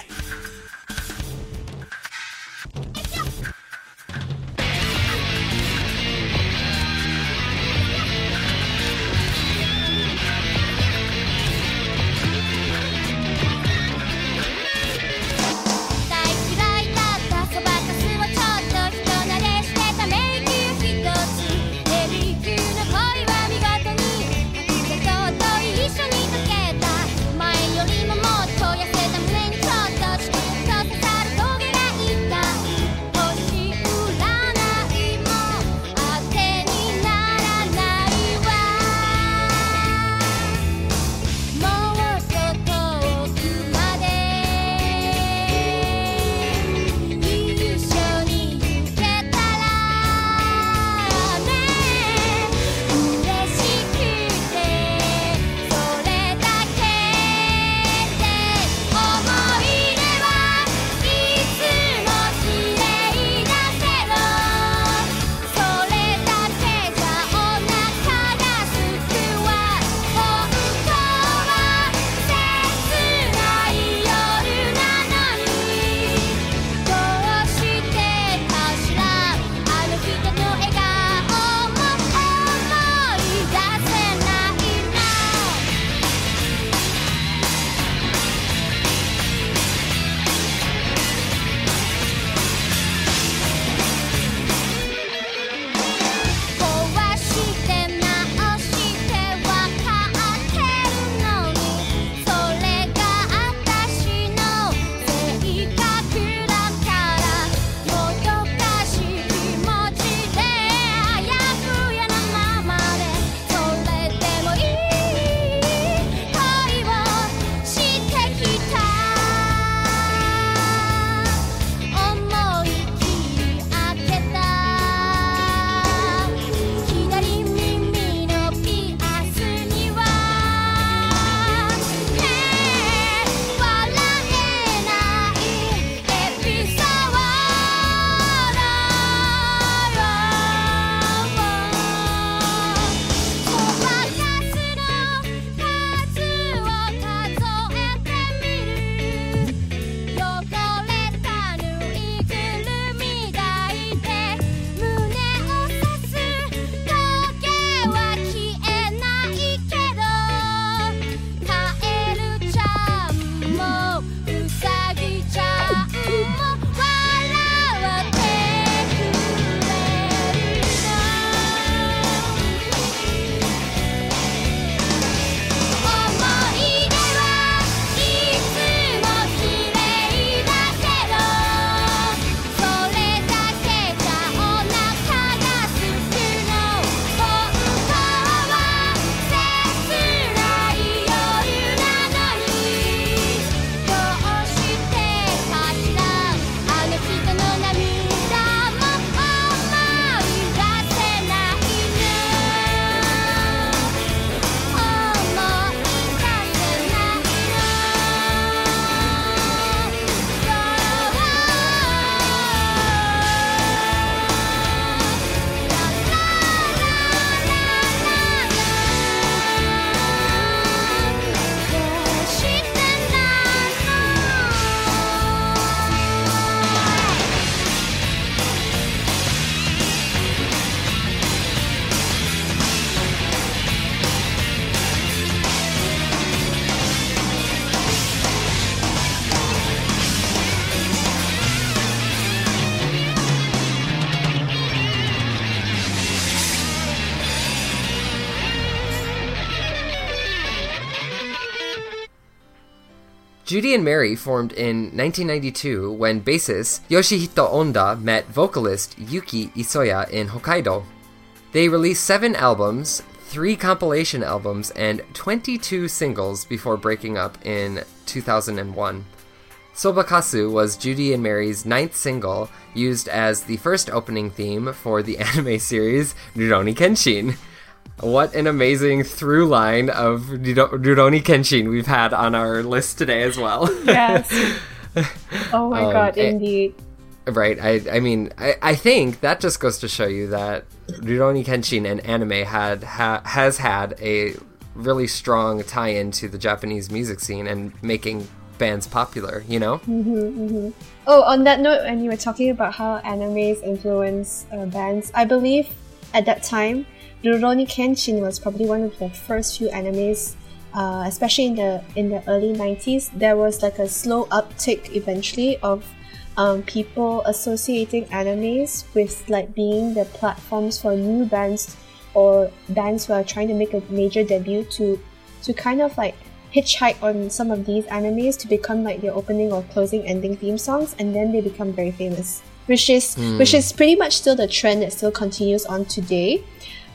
Judy and Mary formed in 1992 when bassist Yoshihito Onda met vocalist Yuki Isoya in Hokkaido. They released seven albums, three compilation albums, and 22 singles before breaking up in 2001. Sobakasu was Judy and Mary's ninth single, used as the first opening theme for the anime series Rurouni Kenshin. What an amazing through line of Ruro- Rurouni Kenshin we've had on our list today as well. Yes. oh my Um, god, it- indeed. Right. I I mean I, I think that just goes to show you that Rurouni Kenshin and anime had ha, has had a really strong tie-in to the Japanese music scene and making bands popular. You know. Oh, on that note, when you were talking about how animes influence uh, bands, I believe at that time, Rurouni Kenshin was probably one of the first few animes, uh, especially in the in the early '90s. There was like a slow uptick eventually of um, people associating animes with like being the platforms for new bands or bands who are trying to make a major debut to to kind of like hitchhike on some of these animes to become like their opening or closing ending theme songs and then they become very famous which is which is pretty much still the trend that still continues on today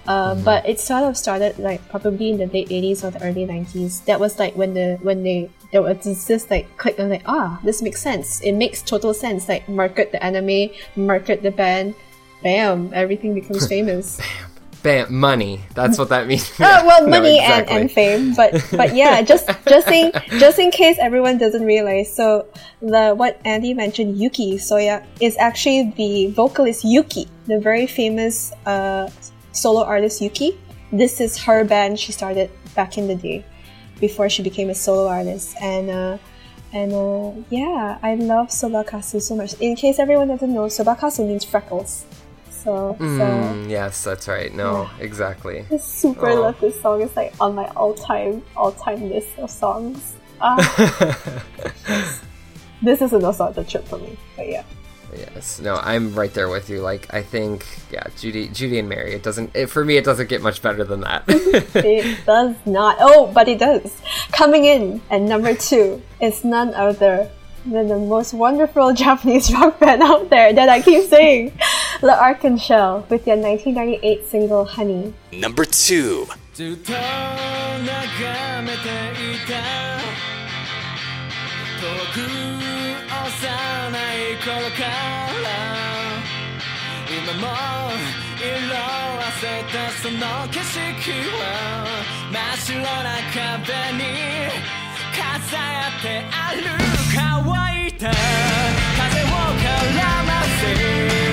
uh, but it sort of started like probably in the late 80s or the early 90s that was like when the when they there was this, this like click and like ah this makes sense it makes total sense like market the anime market the band bam everything becomes famous Bam, Bam, money. That's what that means. Oh well, No, money exactly. and, and fame, but but yeah, just just in just in case everyone doesn't realize. So the what Andy mentioned, Yuki Isoya, is actually the vocalist Yuki, the very famous uh, solo artist Yuki. This is her band she started back in the day, before she became a solo artist, and. Uh, and uh, yeah, I love Sobakasu so much. In case everyone doesn't know, Sobakasu means freckles. So, so Mm, yes, that's right. No, exactly. I super Oh. love this song. It's like on my all-time, all-time list of songs. Ah, this is a nostalgia trip for me. But yeah, Yes. No, I'm right there with you. Like I think, yeah, Judy, Judy and Mary. It doesn't. It, for me, it doesn't get much better than that. it does not. Oh, but it does. Coming in at number two is none other than the most wonderful Japanese rock band out there that I keep saying, L'Arc-en-Ciel, with their 1998 single "Honey." Number two. 頃から今も色あせたその景色は真っ白な壁に飾ってある乾いた風を絡ませ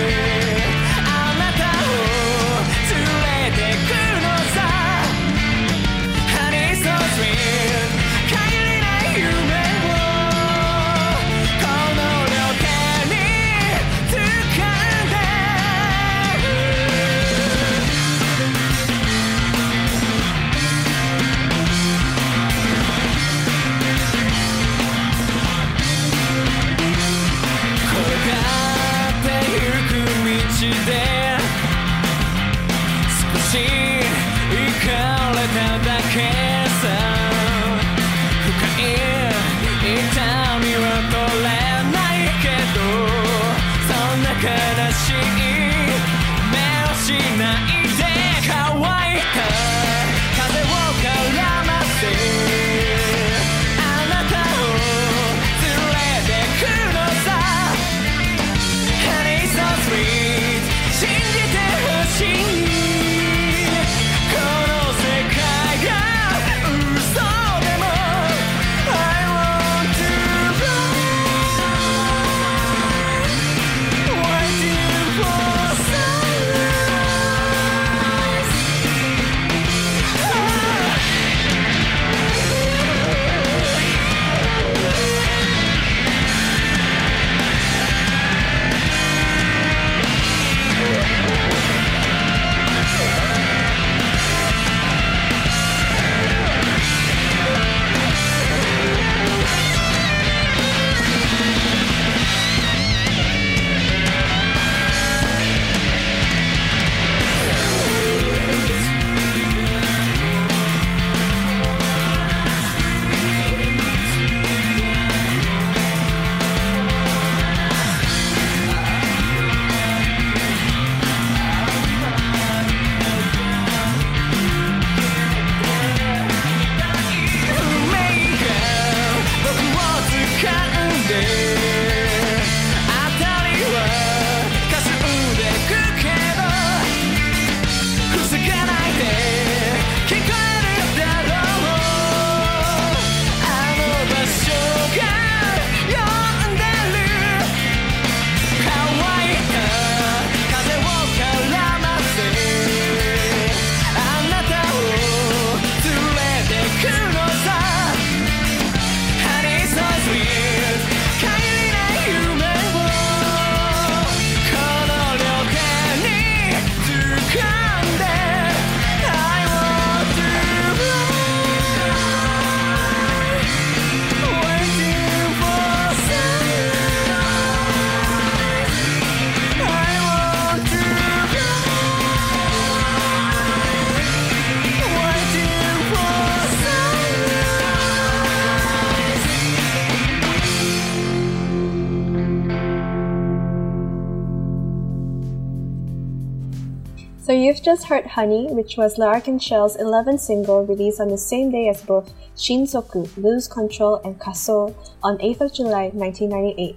just heard Honey, which was L'Arc-en-Ciel's 11th single released on the same day as both Shinsoku, Lose Control, and Kaso on 8th of July 1998.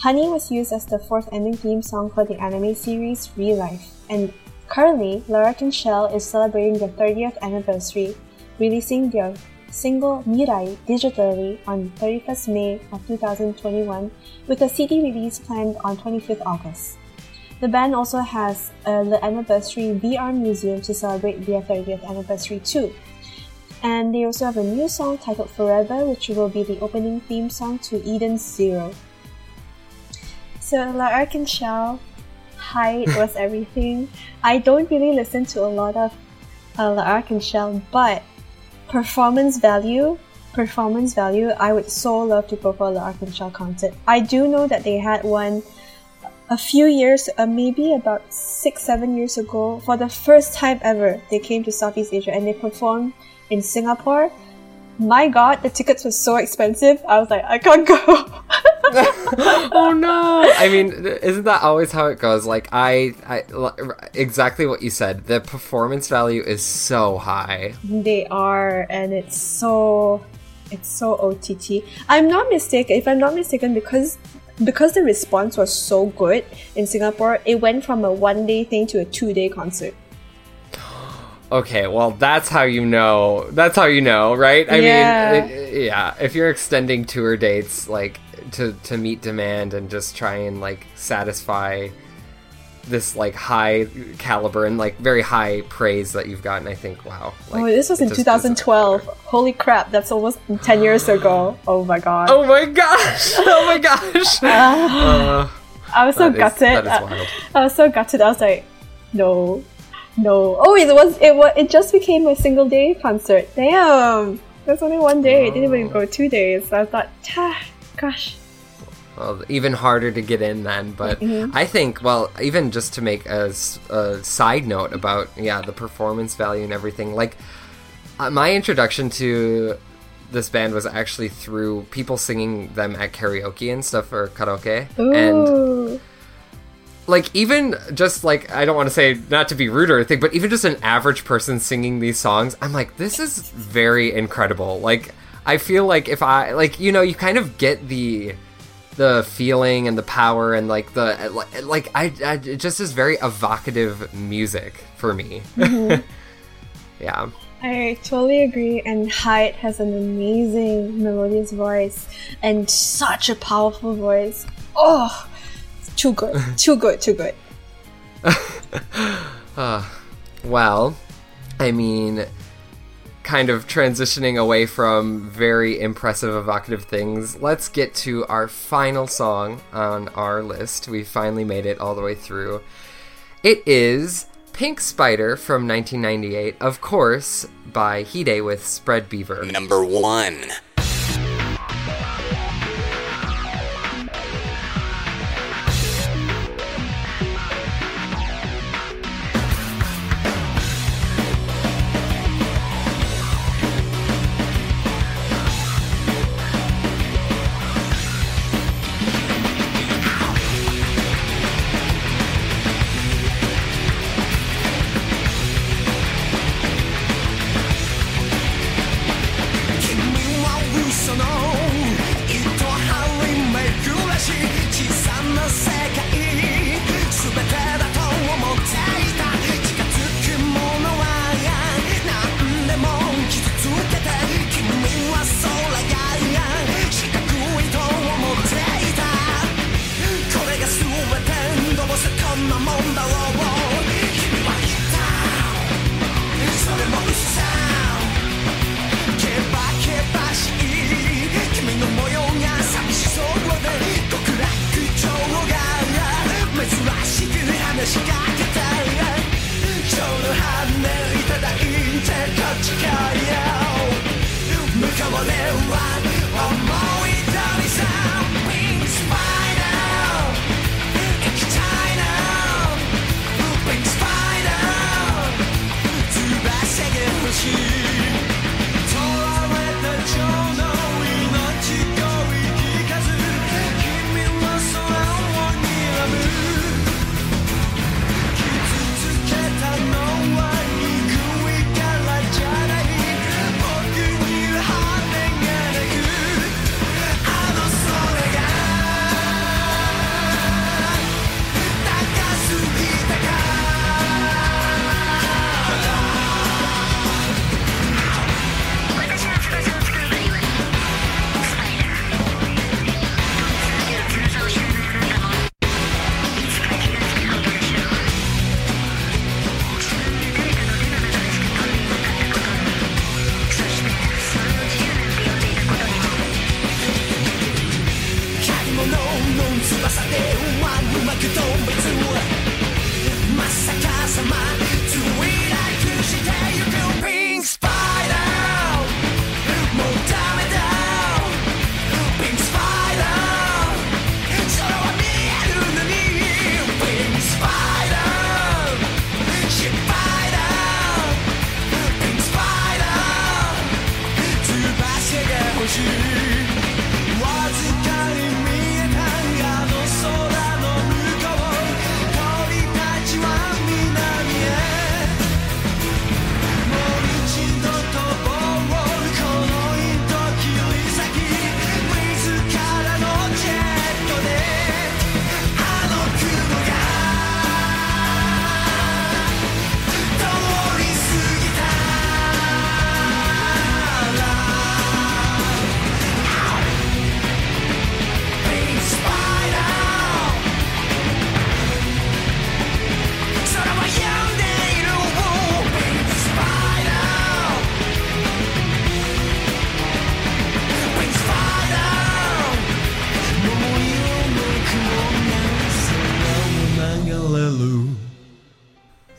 Honey was used as the fourth ending theme song for the anime series Real Life, and currently Larkin Shell is celebrating their 30th anniversary, releasing their single Mirai digitally on 31st May of 2021 with a CD release planned on 25th August. The band also has the anniversary VR museum to celebrate their 30th anniversary too. And they also have a new song titled Forever, which will be the opening theme song to Eden Zero. So La Arc-en-Ciel, hyde was everything. I don't really listen to a lot of uh, L'Arc-en-Ciel, but performance value, performance value, I would so love to go for L'Arc-en-Ciel concert. I do know that they had one a few years, uh, maybe about six, seven years ago, for the first time ever, they came to Southeast Asia and they performed in Singapore. My god, the tickets were so expensive. I was like, I can't go. oh no! I mean, isn't that always how it goes? Like, I, I, exactly what you said. The performance value is so high. they are, and it's so, it's so OTT. I'm not mistaken. If I'm not mistaken, because because the response was so good in Singapore, it went from a one day thing to a two day concert. Okay, well, that's how you know. That's how you know, right? I Yeah. mean, it, yeah. If you're extending tour dates, like to to meet demand and just try and like satisfy this like high caliber and like very high praise that you've gotten, I think, wow. Like, oh, this was in 2012. Holy crap, that's almost 10 years ago. Oh my god. Oh my gosh! Oh my gosh! Uh, I was so gutted. is I-. I, was so gutted. I was like, no, no. Oh, it was it was it just became a single day concert. Damn, that's only one day. It didn't even Oh. go two days. I thought, gosh. Well, even harder to get in then. But Mm-hmm. I think, well, even just to make a side note about yeah the performance value and everything, like uh, my introduction to this band was actually through people singing them at karaoke and stuff or karaoke, and like even just like I don't want to say not to be rude or anything, but even just an average person singing these songs, I'm like, this is very incredible. Like I feel like if I like you know you kind of get the the feeling and the power and like the like, I, I it just is very evocative music for me. Mm-hmm. yeah. I totally agree. And Hyde has an amazing melodious voice and such a powerful voice. Oh, too good, too good, too good. Uh, well, I mean, kind of transitioning away from very impressive, evocative things, let's get to our final song on our list. We finally made it all the way through. It is Pink Spider from 1998, of course, by Hide with Spread Beaver. Number one.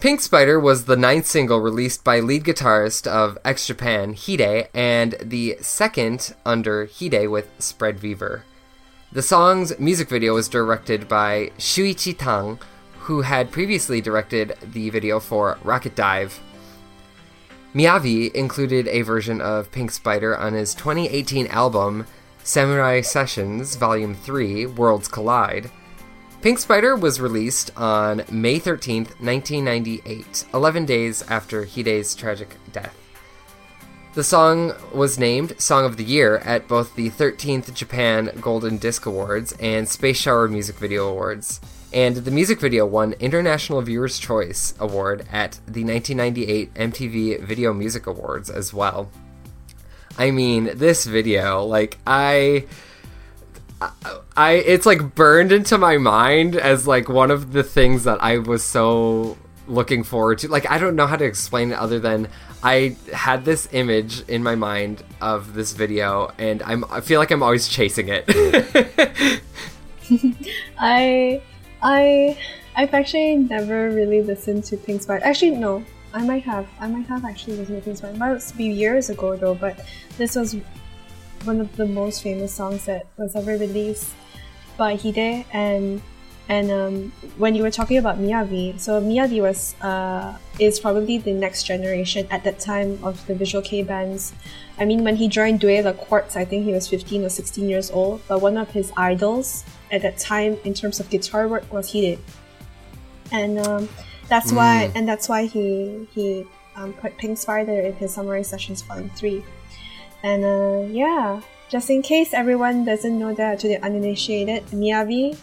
Pink Spider was the ninth single released by lead guitarist of X Japan, Hide, and the second under Hide with Spread Beaver. The song's music video was directed by Shuichi Tang, who had previously directed the video for Rocket Dive. Miyavi included a version of Pink Spider on his 2018 album Samurai Sessions Volume 3 Worlds Collide. Pink Spider was released on May 13th, 1998, 11 days after Hide's tragic death. The song was named Song of the Year at both the 13th Japan Golden Disc Awards and Space Shower Music Video Awards, and the music video won International Viewers' Choice Award at the 1998 MTV Video Music Awards as well. I mean, this video, like, I. I it's like burned into my mind as like one of the things that I was so looking forward to. Like I don't know how to explain it other than I had this image in my mind of this video and I'm I feel like I'm always chasing it. I I I've actually never really listened to Pink Spider. Actually, no. I might have. I might have actually listened to Pink Spider. It must be years ago though. But this was one of the most famous songs that was ever released by Hide. And and um, when you were talking about Miyavi, so Miyavi was uh, is probably the next generation at that time of the visual kei bands. I mean, when he joined Dué le quartz, I think he was 15 or 16 years old. But one of his idols at that time, in terms of guitar work, was Hide. And um, that's why, and that's why he he um, put Pink Spider in his Samurai Sessions Volume Three. And uh, yeah, just in case everyone doesn't know that to the uninitiated, Miyavi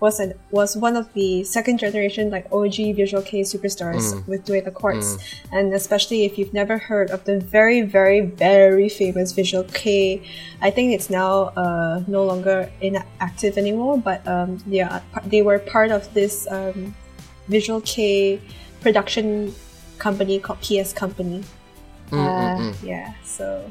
was an, was one of the second generation like OG Visual Kei superstars with Dué le quartz, and especially if you've never heard of the very very very famous Visual Kei, I think it's now uh, no longer inactive anymore. But um, yeah, they were part of this um, Visual Kei production company called PS Company. Uh, yeah, so.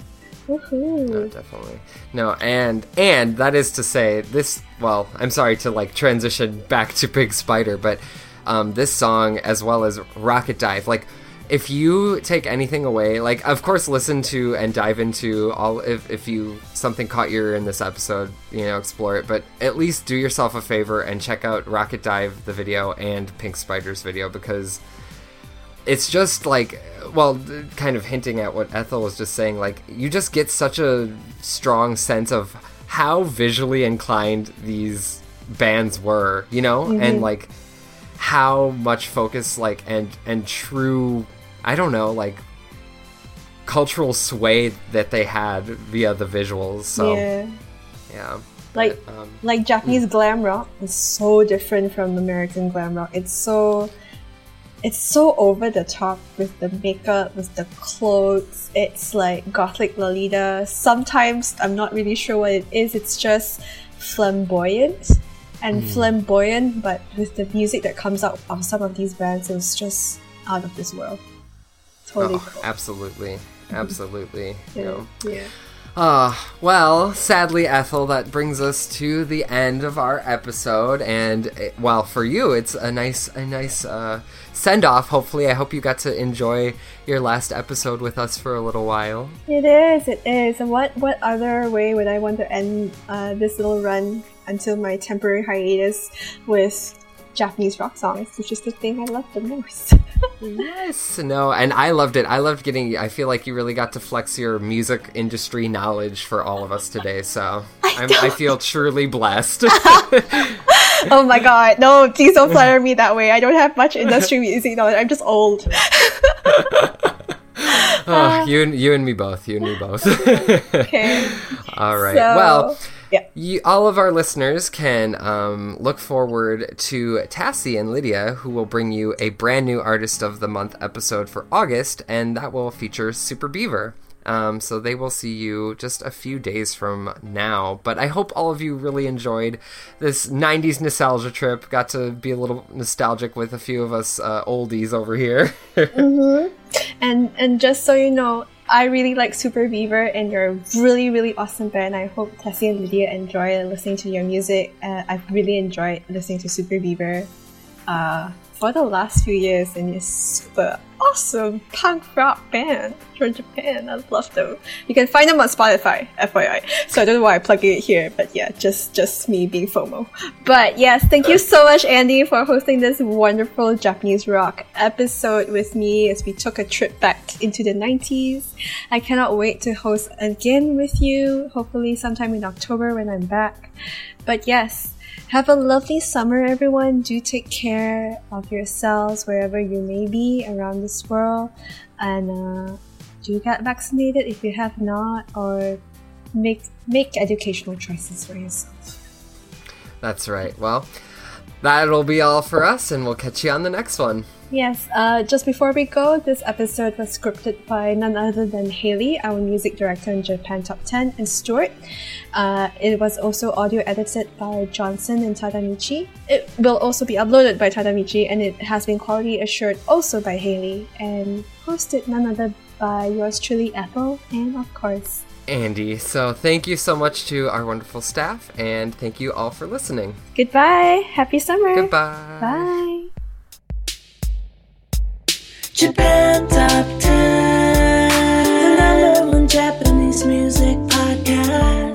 Woohoo. No, definitely. No, and and that is to say this well, I'm sorry to like transition back to Pink Spider, but um this song as well as Rocket Dive, like if you take anything away, like of course listen to and dive into all if if you something caught your ear in this episode, you know, explore it, but at least do yourself a favor and check out Rocket Dive the video and Pink Spider's video because it's just like well kind of hinting at what ethel was just saying like you just get such a strong sense of how visually inclined these bands were you know? And like how much focus like and and true i don't know like cultural sway that they had via the visuals so. Yeah, Yeah. Like um, like Japanese glam rock is so different from American glam rock. It's so it's so over the top with the makeup, with the clothes. It's like gothic Lolita. Sometimes I'm not really sure what it is. It's just flamboyant and hmm. flamboyant, but with the music that comes out of some of these bands, it's just out of this world. Totally oh, cool. absolutely absolutely know yeah. Ah, well, sadly, Ethel, that brings us to the end of our episode, and eh, well, for you, it's a nice, a nice uh, send off. Hopefully, I hope you got to enjoy your last episode with us for a little while. It is, it is. And what, what other way would I want to end uh, this little run until my temporary hiatus with Japanese rock songs, which is the thing I love the most. Yes, no, and I loved it. I loved getting. I feel like you really got to flex your music industry knowledge for all of us today. So I'm, I feel truly blessed. oh my god, no, please don't flatter me that way. I don't have much industry music knowledge. I'm just old. oh, ah. you, and- you and me both. You and me both. Okay. All right. So, well, yeah. you, all of our listeners can um, look forward to Tassie and Lydia, who will bring you a brand new Artist of the Month episode for August, and that will feature Super Beaver. Um, so they will see you just a few days from now. But I hope all of you really enjoyed this 90s nostalgia trip. Got to be a little nostalgic with a few of us uh, oldies over here. And and just so you know, I really like Super Beaver, and you're a really really awesome band. I hope Tessie and Lydia enjoy listening to your music. Uh, I've really enjoyed listening to Super Beaver uh, for the last few years, and you're super awesome punk rock band from Japan. I love them. You can find them on Spotify, FYI. So I don't know why I'm plugging it here, but yeah, just just me being FOMO. But yes, thank you so much, Andy, for hosting this wonderful Japanese rock episode with me as we took a trip back into the 90s. I cannot wait to host again with you, hopefully sometime in October when I'm back. But yes, have a lovely summer, everyone. Do take care of yourselves wherever you may be around this world. And uh, do get vaccinated if you have not, or make make educational choices for yourself. That's right. Well, that'll be all for us, and we'll catch you on the next one. Yes, uh, just before we go, this episode was scripted by none other than Hayley, our music director in Japan Top 10, and Stuart. Uh, it was also audio edited by Johnson and Tadamichi. It will also be uploaded by Tadamichi, and it has been quality assured also by Hayley, and hosted none other by yours truly, Ethel, and of course, Andy. So thank you so much to our wonderful staff, and thank you all for listening. goodbye. Happy summer. Goodbye. Bye. Japan Top 10, the number one Japanese music podcast.